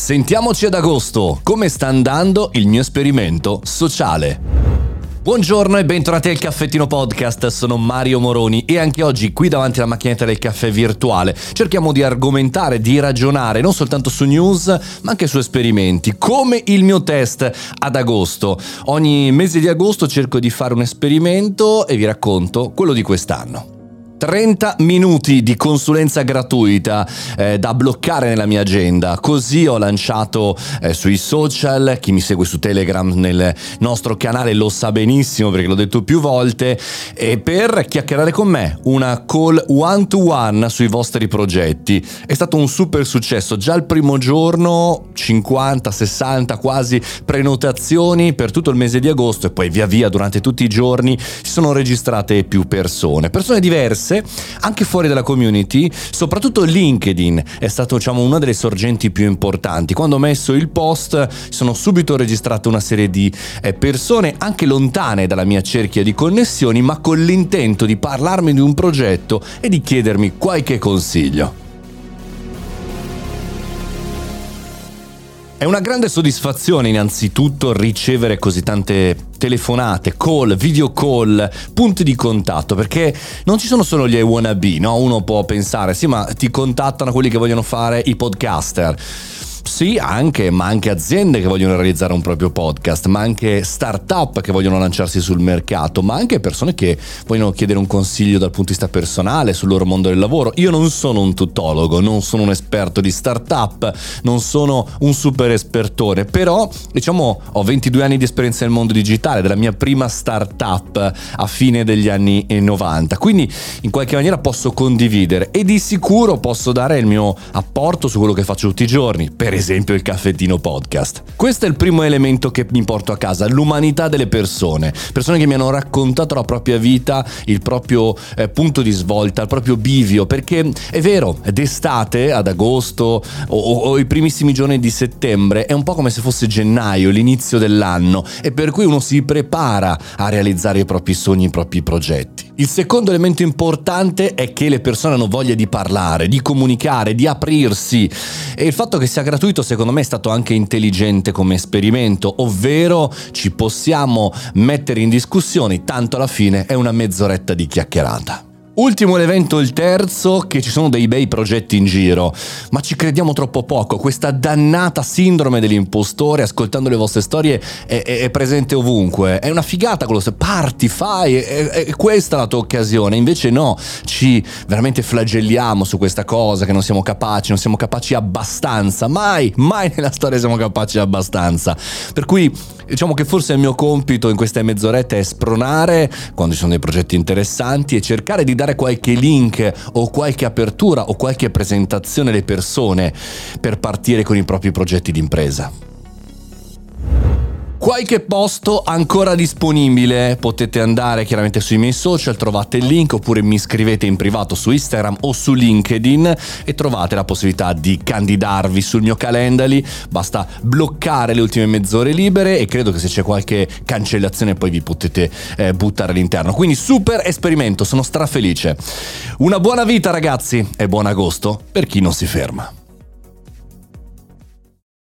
Sentiamoci ad agosto, come sta andando il mio esperimento sociale. Buongiorno e bentornati al Caffettino Podcast, sono Mario Moroni e anche oggi qui davanti alla macchinetta del caffè virtuale cerchiamo di argomentare, di ragionare non soltanto su news ma anche su esperimenti, come il mio test ad agosto. Ogni mese di agosto cerco di fare un esperimento e vi racconto quello di quest'anno. 30 minuti di consulenza gratuita eh, da bloccare nella mia agenda. Così ho lanciato eh, sui social, chi mi segue su Telegram nel nostro canale lo sa benissimo perché l'ho detto più volte, e per chiacchierare con me una call one to one sui vostri progetti. È stato un super successo, già il primo giorno 50, 60 quasi prenotazioni per tutto il mese di agosto e poi via via durante tutti i giorni si sono registrate più persone, persone diverse diverse, anche fuori dalla community, soprattutto LinkedIn è stato diciamo, una delle sorgenti più importanti. Quando ho messo il post sono subito registrate una serie di eh, persone anche lontane dalla mia cerchia di connessioni, ma con l'intento di parlarmi di un progetto e di chiedermi qualche consiglio. È una grande soddisfazione innanzitutto ricevere così tante telefonate, call, video call, punti di contatto, perché non ci sono solo gli I wannabe, no? Uno può pensare, sì, ma ti contattano quelli che vogliono fare i podcaster sì, anche, ma anche aziende che vogliono realizzare un proprio podcast, ma anche start-up che vogliono lanciarsi sul mercato, ma anche persone che vogliono chiedere un consiglio dal punto di vista personale sul loro mondo del lavoro. Io non sono un tutologo, non sono un esperto di start-up, non sono un super espertone, però diciamo ho 22 anni di esperienza nel mondo digitale, della mia prima start-up a fine degli anni 90, quindi in qualche maniera posso condividere e di sicuro posso dare il mio apporto su quello che faccio tutti i giorni. Per esempio il caffettino podcast. Questo è il primo elemento che mi porto a casa, l'umanità delle persone, persone che mi hanno raccontato la propria vita, il proprio eh, punto di svolta, il proprio bivio, perché è vero, d'estate, ad agosto o, o i primissimi giorni di settembre è un po' come se fosse gennaio, l'inizio dell'anno, e per cui uno si prepara a realizzare i propri sogni, i propri progetti. Il secondo elemento importante è che le persone hanno voglia di parlare, di comunicare, di aprirsi e il fatto che sia gratuito secondo me è stato anche intelligente come esperimento, ovvero ci possiamo mettere in discussione, tanto alla fine è una mezz'oretta di chiacchierata. Ultimo evento, il terzo, che ci sono dei bei progetti in giro, ma ci crediamo troppo poco. Questa dannata sindrome dell'impostore, ascoltando le vostre storie, è, è, è presente ovunque. È una figata quello parti, fai, è, è, questa la tua occasione. Invece no, ci veramente flagelliamo su questa cosa, che non siamo capaci, non siamo capaci abbastanza. Mai, mai nella storia siamo capaci abbastanza. Per cui diciamo che forse il mio compito in queste mezz'orette è spronare quando ci sono dei progetti interessanti e cercare di dare qualche link o qualche apertura o qualche presentazione alle persone per partire con i propri progetti di impresa. Qualche posto ancora disponibile, potete andare chiaramente sui miei social, trovate il link oppure mi scrivete in privato su Instagram o su LinkedIn e trovate la possibilità di candidarvi sul mio calendari, basta bloccare le ultime mezz'ore libere e credo che se c'è qualche cancellazione poi vi potete eh, buttare all'interno. Quindi super esperimento, sono strafelice. Una buona vita ragazzi e buon agosto per chi non si ferma.